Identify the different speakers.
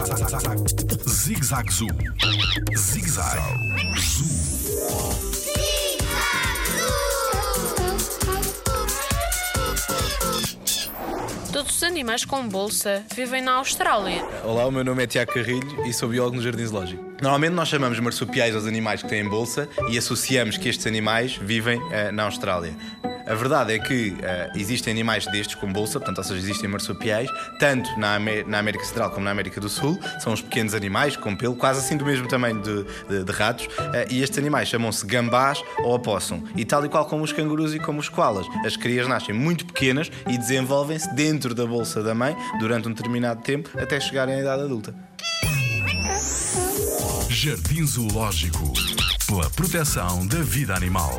Speaker 1: Zig Zag Zoo. Zig Zag Zoo.
Speaker 2: Todos os animais com bolsa vivem na Austrália.
Speaker 3: Olá, o meu nome é Tiago Carrilho e sou biólogo no Jardim Zoológico. Normalmente nós chamamos marsupiais aos animais que têm bolsa e associamos que estes animais vivem eh, na Austrália. A verdade é que eh, existem animais destes com bolsa, portanto, ou seja, existem marsupiais, tanto na, Amé- na América Central como na América do Sul. São os pequenos animais com pelo, quase assim do mesmo tamanho de, de- de ratos. eh, e estes animais chamam-se gambás ou opossum. E tal e qual como os cangurus e como os koalas. As crias nascem muito pequenas e desenvolvem-se dentro da bolsa da mãe durante um determinado tempo até chegarem à idade adulta.
Speaker 1: Jardim Zoológico. Pela proteção da vida animal.